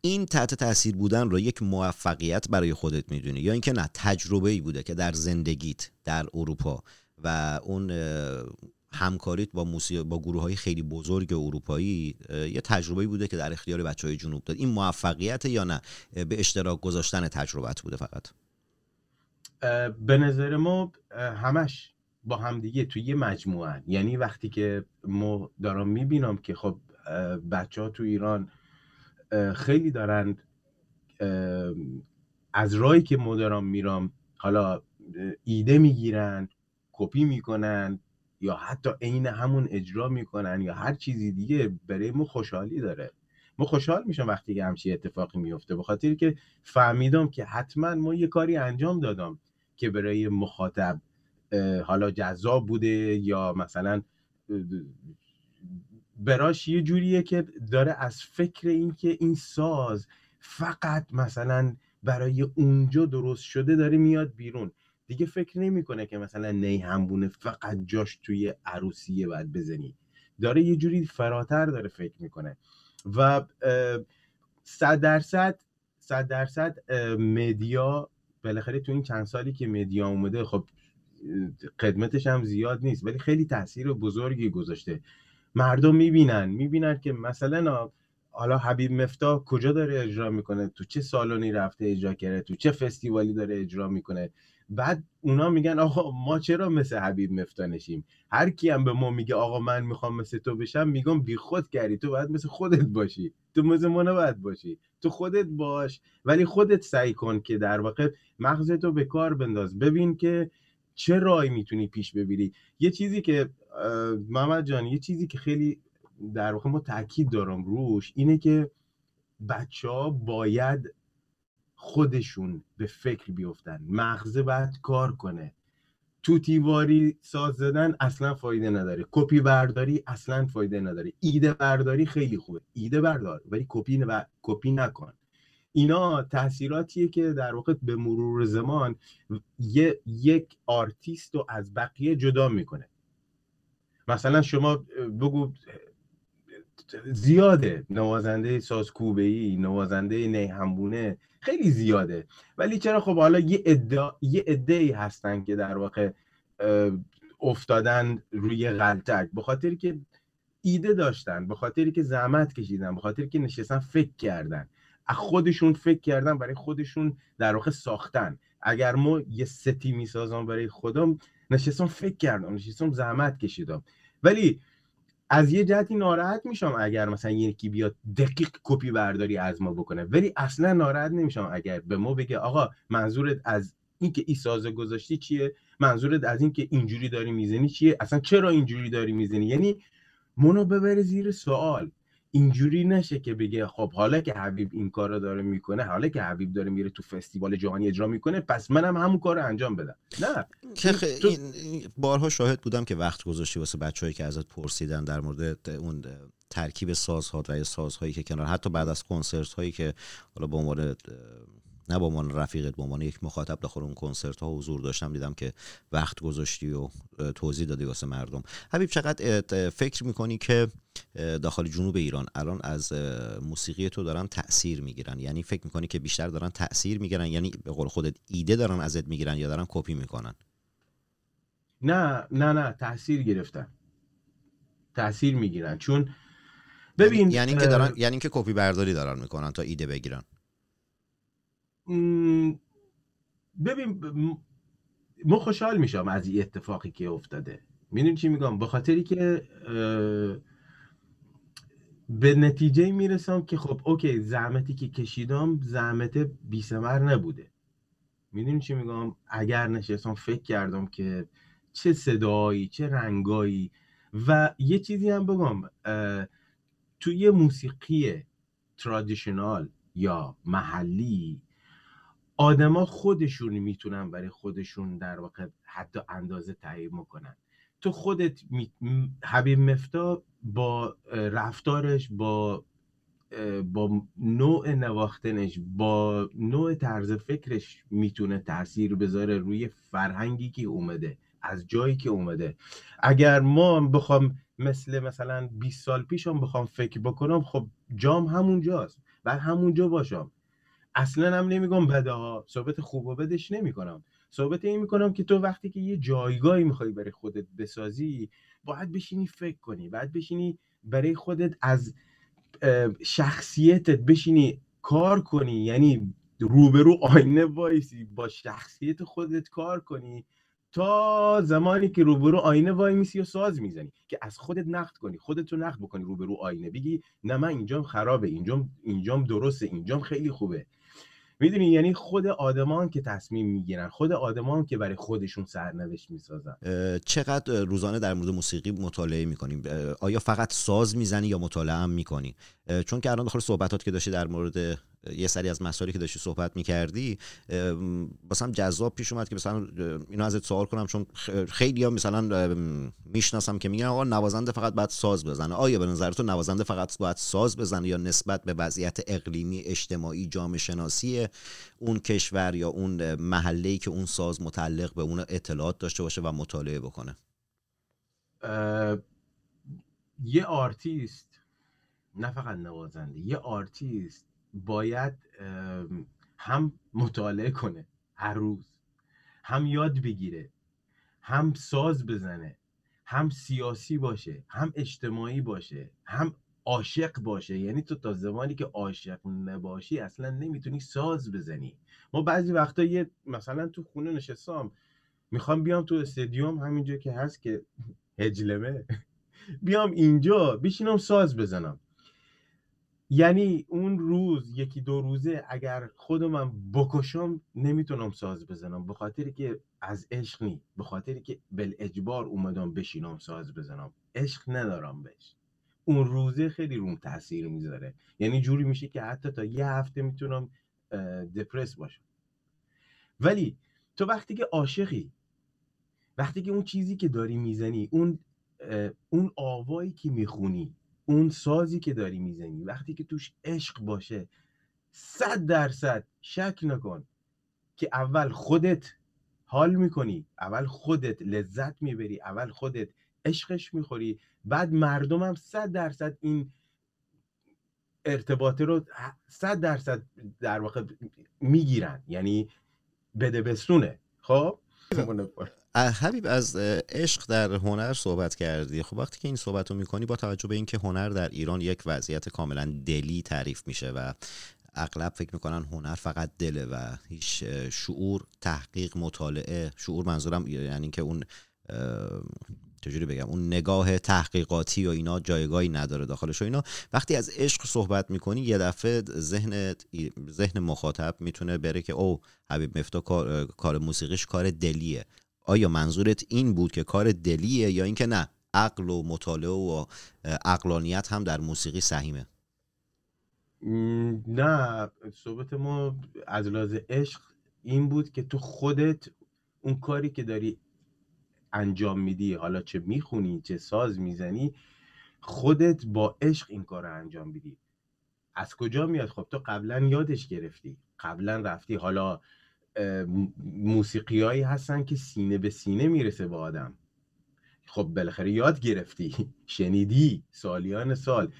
این تحت تاثیر بودن رو یک موفقیت برای خودت می‌دونی. یا اینکه نه تجربه ای بوده که در زندگیت در اروپا و اون همکاریت با موسیقی با گروه های خیلی بزرگ اروپایی یه تجربه بوده که در اختیار بچه های جنوب داد. این موفقیت یا نه؟ به اشتراک گذاشتن تجربت بوده فقط؟ به نظر ما همش با همدیگه توی یه مجموعه. یعنی وقتی که ما دارم می‌بینم که خب بچه ها تو ایران خیلی دارن اه، از راهی که ما دارم میرم حالا ایده می‌گیرن کپی می‌کنن یا حتی عین همون اجرا می‌کنن یا هر چیزی دیگه برای ما خوشحالی داره. ما خوشحال میشم وقتی که همچین اتفاقی میفته به خاطر که فهمیدم که حتما ما یه کاری انجام دادم که برای مخاطب حالا جذاب بوده یا مثلا براش یه جوریه که داره از فکر اینکه این ساز فقط مثلا برای اونجا درست شده داره میاد بیرون. دیگه فکر نمی‌کنه که مثلا نی همبونه فقط جاش توی عروسیه باید بزنی. داره یه جوری فراتر داره فکر می‌کنه. و صد درصد صد درصد مدیا بالاخره تو این چند سالی که مدیا اومده خب اه، قدمتش هم زیاد نیست ولی خیلی تاثیر بزرگی گذاشته. مردم می‌بینن می‌بینن که مثلا حالا حبیب مفتا کجا داره اجرا می‌کنه؟ تو چه سالونی رفته اجرا کرده؟ تو چه فستیوالی داره اجرا می‌کنه؟ بعد اونا میگن آقا ما چرا مثل حبیب مفتا نشیم؟ هر کی هم به ما میگه آقا من می‌خوام مثل تو بشم میگم بی خود کردی تو باید مثل خودت باشی تو مثل ما نباید باشی تو خودت باش ولی خودت سعی کن که در واقع مغزتو به کار بنداز. ببین که چه راهی می‌تونی پیش ببری یه چیزی که محمد جان یه چیزی که خیلی در واقع ما تاکید دارم روش اینه که بچه ها باید خودشون به فکر بیفتن. مغزه باید کار کنه. تو تیواری ساز زدن اصلا فایده نداره. کپی برداری اصلا فایده نداره. ایده برداری خیلی خوبه. ایده بردار ولی کپی و کپی نکن. اینا تاثیراتیه که در واقع به مرور زمان یه یک آرتیست رو از بقیه جدا می‌کنه. مثلا شما بگو زیاده. نوازنده ساز کوبه ای نوازنده نیهمبونه خیلی زیاده. ولی چرا خب حالا یه ادعا یه عده‌ای هستن که در واقع افتادن روی غلطک به خاطر که ایده داشتن به خاطری که زحمت کشیدن به خاطر که نشستن فکر کردن. از خودشون فکر کردن برای خودشون در واقع ساختن. اگر ما یه ستی می‌سازم برای خودم نشستم فکر کردم نشستم زحمت کشیدم. ولی از یه جهتی ناراحت میشم اگر مثلا یکی بیاد دقیق کپی برداری از ما بکنه. ولی اصلا ناراحت نمیشم اگر به ما بگه آقا منظورت از اینکه این سازه گذاشتی چیه؟ منظورت از اینکه اینجوری داری می‌زنی چیه؟ اصلا چرا اینجوری داری می‌زنی؟ یعنی منو ببره زیر سوال. اینجوری نشه که بگه خب حالا که حبیب این کار رو داره می‌کنه حالا که حبیب داره میره تو فستیوال جهانی اجرا می‌کنه پس منم همون کار رو انجام بدم نه که. تو- بارها شاهد بودم که وقت گذاشتی واسه بچههایی که ازت پرسیدن در مورد اون ترکیب سازها و یا سازهایی که کنار حتی بعد از کنسرت هایی که حالا به عنوان نه به عنوان رفیقت به عنوان یک مخاطب داخل اون کنسرت ها حضور داشتم دیدم که وقت گذاشتی و توضیح دادی واسه مردم. حبیب چقدر فکر می‌کنی که داخل جنوب ایران الان از موسیقی تو دارن تاثیر می‌گیرن؟ یعنی فکر می‌کنی که بیشتر دارن تاثیر می‌گیرن؟ یعنی به قول خودت ایده دارن ازت می‌گیرن یا دارن کپی می‌کنن؟ نه نه نه تاثیر گرفتن. تاثیر می‌گیرن. چون ببین یعنی اینکه دارن یعنی اینکه کپی برداری دارن می‌کنن تا ایده بگیرن. ببین ما خوشحال میشم از این اتفاقی که افتاده. می‌دونی چی میگم؟ به خاطری که به نتیجه می‌رسم که خب اوکی زحمتی که کشیدم زحمت بی ثمر نبوده. می‌دونی چی میگم؟ اگر نشستم فکر کردم که چه صدایی چه رنگایی و یه چیزی هم بگم توی موسیقی ترادیشنال یا محلی آدما خودشون می‌تونن برای خودشون در واقع حتی اندازه تعیین می‌کنن تو خودت می... حبیب مفتا با رفتارش با با نوع نواختنش با نوع طرز فکرش می‌تونه تاثیر بذاره روی فرهنگی که اومده از جایی که اومده. اگر ما بخوام مثل مثلا 20 سال پیشم بخوام فکر بکنم خب جام همونجاست. بعد همونجا باشم. اصلا هم نمیگم بده ها صحبت خوب و بدش نمی‌کنم. صحبت این می‌کنم که تو وقتی که یه جایگاهی می‌خوای برای خودت بسازی باید بشینی فکر کنی باید بشینی برای خودت از شخصیتت بشینی کار کنی. یعنی روبرو آینه وایسی با شخصیت خودت کار کنی. تا زمانی که روبرو آینه وای میسی و ساز می‌زنی که از خودت نقد کنی. خودت رو نقد بکنی روبرو آینه. بگی نه من اینجام خرابه اینجام اینجام درسته اینجام خیلی خوبه. می‌دونی؟ یعنی خود آدمان که تصمیم می‌گیرن خود آدمان که برای خودشون سرنوشت می‌سازن. چقدر روزانه در مورد موسیقی مطالعه می‌کنیم؟ آیا فقط ساز می‌زنی یا مطالعه هم می‌کنی؟ چون که الان داخل صحبتات که داشتی در مورد یه سری از مسائلی که داشتی صحبت می‌کردی مثلا جذاب پیش اومد که مثلا اینو ازت سوال کنم چون خیلی ها مثلا می‌شناسم که میگن آقا نوازنده فقط باید ساز بزنه. آیا به نظر تو نوازنده فقط باید ساز بزنه یا نسبت به وضعیت اقلیمی اجتماعی جامعه شناسی اون کشور یا اون محله که اون ساز متعلق به اون اطلاعات داشته باشه و مطالعه بکنه؟ یه آرتیست نه فقط نوازنده یه آرتیست باید هم مطالعه کنه هر روز هم یاد بگیره هم ساز بزنه هم سیاسی باشه هم اجتماعی باشه هم عاشق باشه. یعنی تو تا زمانی که عاشق نباشی اصلا نمی‌تونی ساز بزنی. ما بعضی وقتا یه مثلا تو خونه نشستم می‌خوام بیام تو استادیوم همینجا که هست که هجلمه. بیام اینجا بشینم ساز بزنم. یعنی اون روز یکی دو روزه اگر خودم من بکشم نمی‌تونم ساز بزنم. به خاطر که از عشق نی. به خاطر که بل اجبار اومدم بشینم ساز بزنم. عشق ندارم بهش. اون روزه خیلی روم تاثیر می‌ذاره. یعنی جوری میشه که حتی تا یه هفته می‌تونم دپرس باشم. ولی تو وقتی که عاشقی وقتی که اون چیزی که داری می‌زنی اون اون آوایی که می‌خونی اون سازی که داری می‌زنی وقتی که توش عشق باشه صد درصد شک نکن که اول خودت حال می‌کنی اول خودت لذت می‌بری اول خودت عشقش می‌خوری بعد مردم هم صد درصد این ارتباطه رو صد درصد در واقع می‌گیرن یعنی بده بستونه. خب؟ حبیب از عشق در هنر صحبت کردی. خب وقتی که این صحبت رو می‌کنی با توجه به اینکه هنر در ایران یک وضعیت کاملا دلی تعریف میشه و اغلب فکر می‌کنن هنر فقط دله و هیچ شعور تحقیق مطالعه شعور منظورم یعنی که اون چجوری بگم اون نگاه تحقیقاتی و اینا جایگاهی نداره داخلش و اینا. وقتی از عشق صحبت می‌کنی یه دفعه ذهن ذهن مخاطب می‌تونه بره که او حبیب مفتا کار, کار موسیقیش کار دلیه. آیا منظورت این بود که کار دلیه یا اینکه نه؟ عقل و مطالعه و عقلانیت هم در موسیقی سهیمه. نه صحبت ما از لحاظ عشق این بود که تو خودت اون کاری که داری انجام میدی حالا چه می‌خونی چه ساز می‌زنی خودت با عشق این کار رو انجام میدی. از کجا میاد؟ خب تو قبلا یادش گرفتی. قبلا رفتی. حالا موسیقی هایی هستن که سینه به سینه می‌رسه با آدم. خب بالاخره یاد گرفتی شنیدی سالیان سال.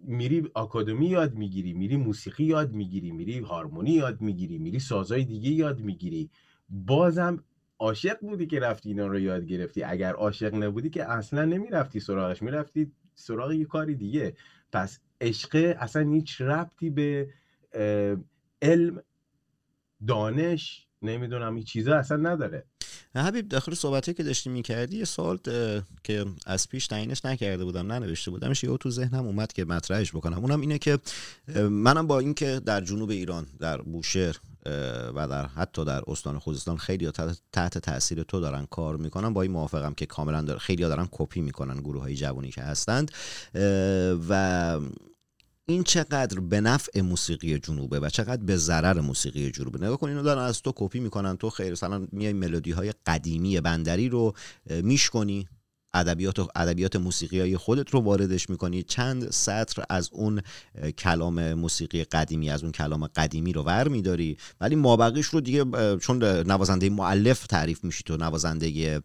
میری آکادمی یاد می‌گیری میری موسیقی یاد می‌گیری میری هارمونی یاد می‌گیری میری سازهای دیگه یاد می‌گیری. بازم عاشق بودی که رفتی اینا رو یاد گرفتی. اگر عاشق نبودی که اصلا نمی‌رفتی سراغش می‌رفتی سراغ یه کاری دیگه. پس عشق اصلا هیچ ربطی به علم دانش نمی‌دونم این چیزا اصلا نداره. حبیب داخل صحبتی که داشتی می‌کردی یه سوال که از پیش تعیینش نکرده بودم ننوشته بودمش یه تو ذهنم اومد که مطرحش بکنم. اونم اینه که منم با اینکه در جنوب ایران در بوشهر و در حتی در استان خوزستان خیلی تحت تاثیر تو دارن کار می‌کنن با این موافقم که کاملا دار خیلی دارن کپی می‌کنن گروه های جوانی که هستند و این چقدر به نفع موسیقی جنوبه و چقدر به ضرر موسیقی جنوبه. نگاه کن اینو دارن از تو کپی می‌کنن. تو خیر مثلا میای ملودی های قدیمی بندری رو میشکنی. ادبیات ادبیات موسیقی های خودت رو واردش می‌کنی. چند سطر از اون کلام موسیقی قدیمی از اون کلام قدیمی رو ور میداری. ولی مابقیش رو دیگه چون نوازنده معلف تعریف میشی تو نوازنده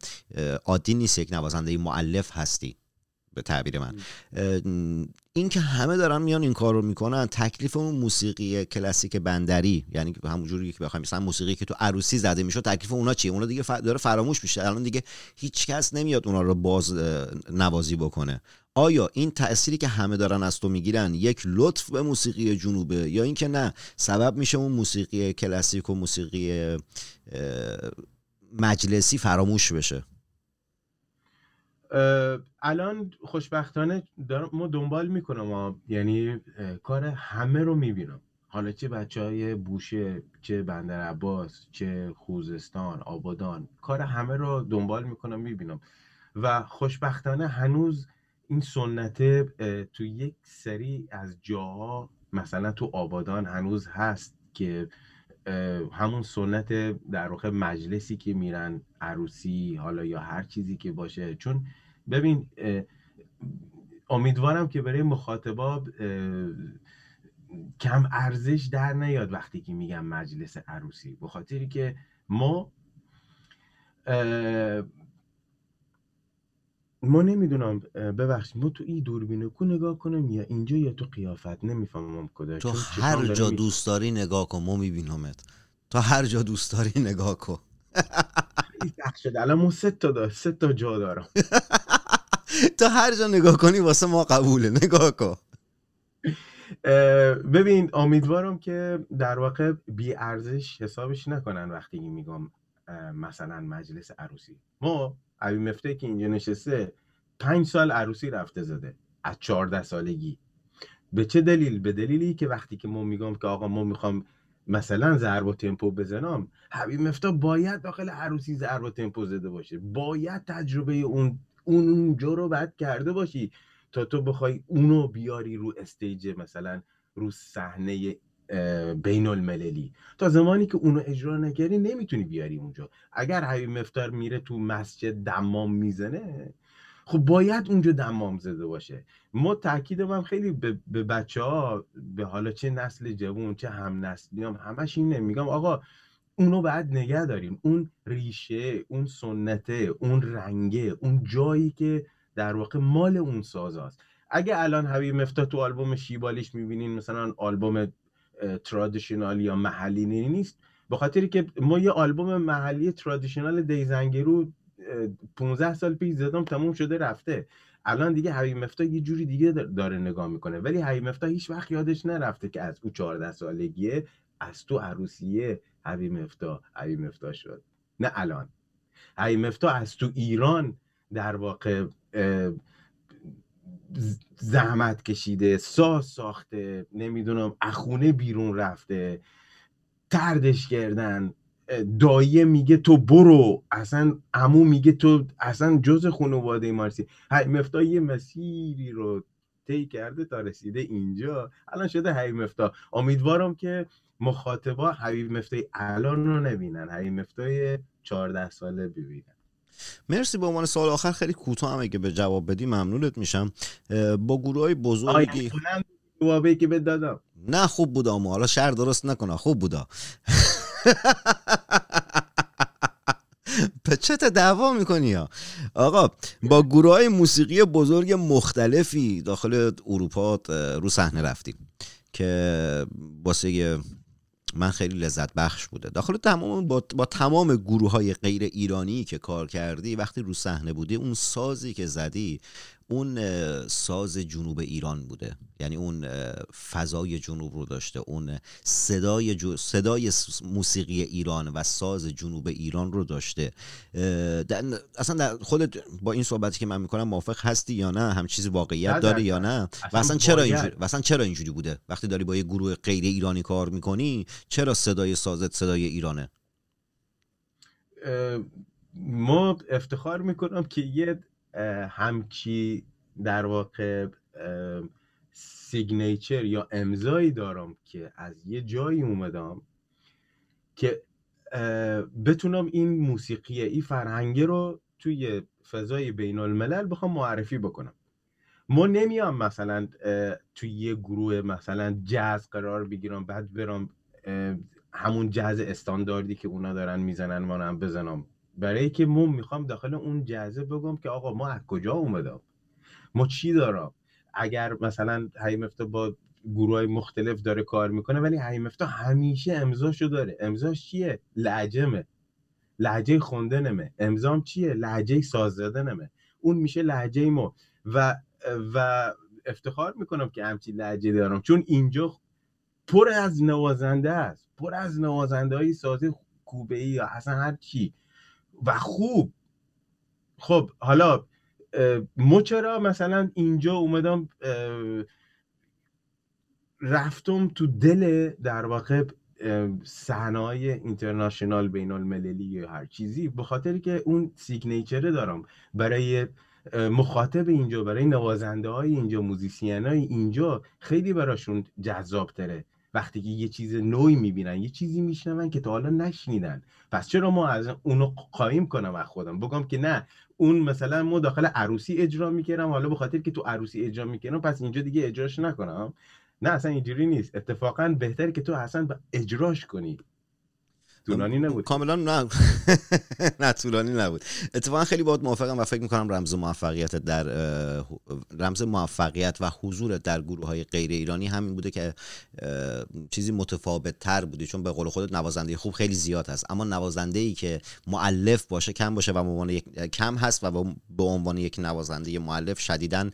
عادی نیست یک نوازنده معلف هستی. به تعبیر من. این که همه دارن میان این کار رو می‌کنن تکلیف اون موسیقی کلاسیک بندری یعنی همونجوری که بخوایم مثلا موسیقی که تو عروسی زده میشه تکلیف اونا چیه؟ اونا دیگه داره فراموش میشه. الان دیگه هیچ کس نمیاد اونا رو باز نوازی بکنه. آیا این تأثیری که همه دارن از تو می‌گیرن یک لطف به موسیقی جنوبه یا اینکه نه؟ سبب میشه اون موسیقی کلاسیک و موسیقی مجلسی فراموش بشه؟ الان خوشبختانه دارم ما دنبال می‌کنم یعنی کار همه رو می‌بینم. حالا چه بچه های بوشه چه بندر عباس چه خوزستان آبادان کار همه رو دنبال می‌کنم می‌بینم. و خوشبختانه هنوز این سنت تو یک سری از جاها مثلا تو آبادان هنوز هست که همون سنت در واقع مجلسی که میرن عروسی حالا یا هر چیزی که باشه. چون ببین امیدوارم که برای مخاطبا کم ارزش در نیاد وقتی که میگم مجلس عروسی. به خاطری که ما ما نمی‌دونم ببخشید ما تو این دوربین کو نگاه کنم یا اینجا یا تو قیافت؟ نمی‌فهمم کجا تو هر جا دوست داری نگاه کن ما میبینمت. تا هر جا دوست داری نگاه کن. شده. الان ما سه تا دار سه تا جا دارم. تا هر جا نگاه کنی واسه ما قبوله. نگاه کن. ببین امیدوارم که در واقع بی ارزش حسابش نکنن وقتی میگم مثلا مجلس عروسی. ما مفته که اینجا نشسته پنج سال عروسی رفته زده از چهارده سالگی. به چه دلیل؟ به دلیلی که وقتی که ما میگم که آقا ما می‌خوام مثلا ضرب و تمپو بزنم حبیب مفتا باید داخل عروسی ضرب و تمپو زده باشه. باید تجربه اون اون اونجا رو بعد کرده باشی تا تو بخوای اونو بیاری رو استیج مثلا رو صحنه بین المللی تا زمانی که اونو اجرا نکردی نمی‌تونی بیاری اونجا. اگر حبیب مفتار میره تو مسجد دمام می‌زنه خب باید اونجا دمام زده باشه. ما تاکید هم خیلی به, بچه ها به حالا چه نسل جوون چه هم نسلی هم همش اینه. میگم آقا اونو باید نگه داریم. اون ریشه اون سنته اون رنگه اون جایی که در واقع مال اون سازاست. اگه الان حبیب مفتا تو آلبوم شیبالیش می‌بینین مثلا آلبوم ترادیشنال یا محلی نیست. به خاطری که ما یه آلبوم محلی ترادیشنال دیزنگرو 15 سال پیش زدم تموم شده رفته. الان دیگه حبیب مفتا یه جوری دیگه داره نگاه می‌کنه. ولی حبیب مفتا هیچ وقت یادش نرفته که از او 14 سالگیه از تو عروسیه حبیب مفتا حبیب مفتا شد. نه الان. حبیب مفتا از تو ایران در واقع زحمت کشیده ساز ساخته نمی‌دونم اخونه بیرون رفته. تردش کردن. دایه میگه تو برو. اصلا امو میگه تو اصلا جز خانواده مارسی. مفتا یه مسیری رو طی کرده تا رسیده اینجا. الان شده هی مفتا امیدوارم که مخاطبا حبیب مفتای الان رو نبینن. حبیب مفتای 14 ساله ببینن. مرسی به عنوان سوال آخر خیلی کوتاه هم اگه به جواب بدی ممنونت میشم. با گروه های بزرگی جوابی که بهت دادم. نه خوب بودا اما. حالا شهر درست نکنه خوب بودا. به چه دعوا می‌کنی ها؟ آقا با گروه های موسیقی بزرگ مختلفی داخل اروپا رو صحنه رفتیم که واسه من خیلی لذت بخش بوده. داخل تمام با, با تمام گروه های غیر ایرانی که کار کردی وقتی رو صحنه بودی اون سازی که زدی اون ساز جنوب ایران بوده. یعنی اون فضای جنوب رو داشته. اون صدای جو- صدای موسیقی ایران و ساز جنوب ایران رو داشته. در- اصلا در خودت با این صحبتی که من می‌کنم موافق هستی یا نه؟ هم چیزی واقعیت صد داره یا. نه؟ و اصلا اصلا چرا. اینجوری و اصلا چرا اینجوری بوده؟ وقتی داری با یه گروه غیر ایرانی کار می‌کنی چرا صدای سازت صدای ایرانه؟ ما افتخار می‌کنم که یه اه، همچی در واقع سیگنیچر یا امضایی دارم که از یه جایی اومدم که بتونم این موسیقی این فرهنگه رو توی فضای بین الملل بخوام معرفی بکنم. ما نمیام مثلا توی یه گروه مثلا جاز قرار بگیرم بعد برم همون جاز استانداردی که اونا دارن می‌زنن من هم بزنم. برای که ما می‌خوام داخل اون جازه بگم که آقا ما از کجا اومدم؟ ما چی دارم؟ اگر مثلا حیمفتا با گروه های مختلف داره کار می‌کنه ولی حیمفتا همیشه امضاشو داره. امضاش چیه؟ لعجمه لهجه خوندنمه امضام چیه؟ لهجه ساز زدنمه اون میشه لهجه ما. و و افتخار می‌کنم که همچین لهجه دارم. چون اینجا پر از نوازنده است. پر از نوازنده های سازی کوبه ای یا اصلا هر چی. و خوب. خب حالا ما چرا مثلا اینجا اومدم رفتم تو دل در واقع صحنه‌های اینترنشنال بین المللی یا هر چیزی به خاطر که اون سیگنیچره دارم. برای مخاطب اینجا برای نوازنده های اینجا موزیسین های اینجا خیلی براشون جذاب تره وقتی که یه چیز نوعی می‌بینن یه چیزی میشنون که تا حالا نشنیدن. پس چرا ما از اونو قایم کنم از خودم؟ بگم که نه اون مثلا ما داخل عروسی اجرا می‌کردم حالا به خاطر که تو عروسی اجرا می‌کردم پس اینجا دیگه اجراش نکنم. نه اصلا اینجوری نیست. اتفاقا بهتره که تو اصلا اجراش کنی. طولانی نبود. کاملا نه. نه طولانی نبود. اتفاقا خیلی باید موافقم و فکر می‌کنم رمز موفقیت در رمز موفقیت و حضورت در گروه های غیر ایرانی همین بوده که چیزی متفاوت تر بودی چون به قول خودت نوازنده خوب خیلی زیاد هست. اما نوازنده ای که معلف باشه کم باشه و به عنوان یک کم هست و به- عنوان یک نوازنده معلف شدیداً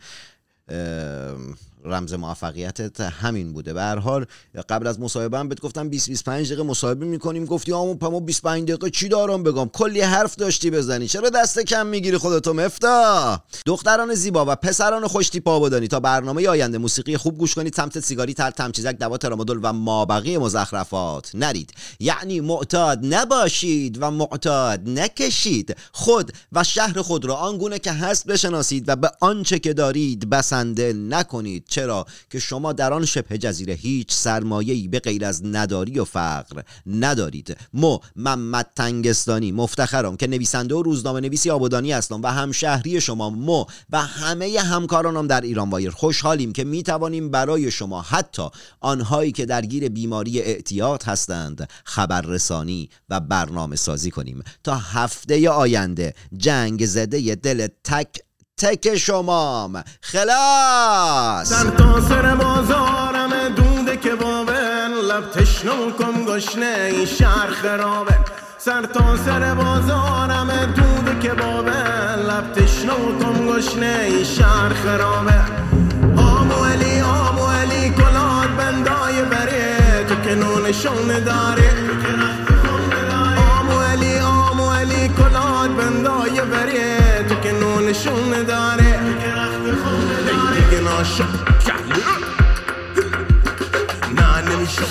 اه، رمز موفقیتت همین بوده. به هر حال قبل از مصاحبه بهت گفتم 20 25 دقیقه مصاحبه می‌کنیم. گفتی آمو پما 25 دقیقه چی دارم بگم؟ کلی حرف داشتی بزنی. چرا دست کم می‌گیری خودتو مفتا؟ دختران زیبا و پسران خوشتیپ آبادانی تا برنامه آینده موسیقی خوب گوش کنید سمت سیگاری تر تمچیزک دوا ترامادول و مابقی مزخرفات. نرید. یعنی معتاد نباشید و معتاد نکشید. خود و شهر خود را آنگونه که هست بشناسید و به آنچه که دارید بسنده نکنید. چرا که شما در آن شبه جزیره هیچ سرمایه‌ای به غیر از نداری و فقر ندارید. مو محمد تنگستانی مفتخرم که نویسنده و روزنامه نویسی آبادانی هستم و همشهری شما. مو و همه همکارانم در ایران وایر. خوشحالیم که می توانیم برای شما حتی آنهایی که درگیر بیماری اعتیاد هستند خبررسانی و برنامه سازی کنیم. تا هفته آینده جنگ زده دل تک تک شمام. خلاص. در سر بازارم دوده که بابن لب تشنو کم گشنه این شهر خرابه سر تا سر بازارم دوده که بابن لب تشنو کم گشنه این شهر خرابه آمو علی آمو علی کلار بندای بره. تو که نونشون داره آمو علی آمو علی کلار بندای بره. نشونه داره دیگه ناشو نه نمیشه.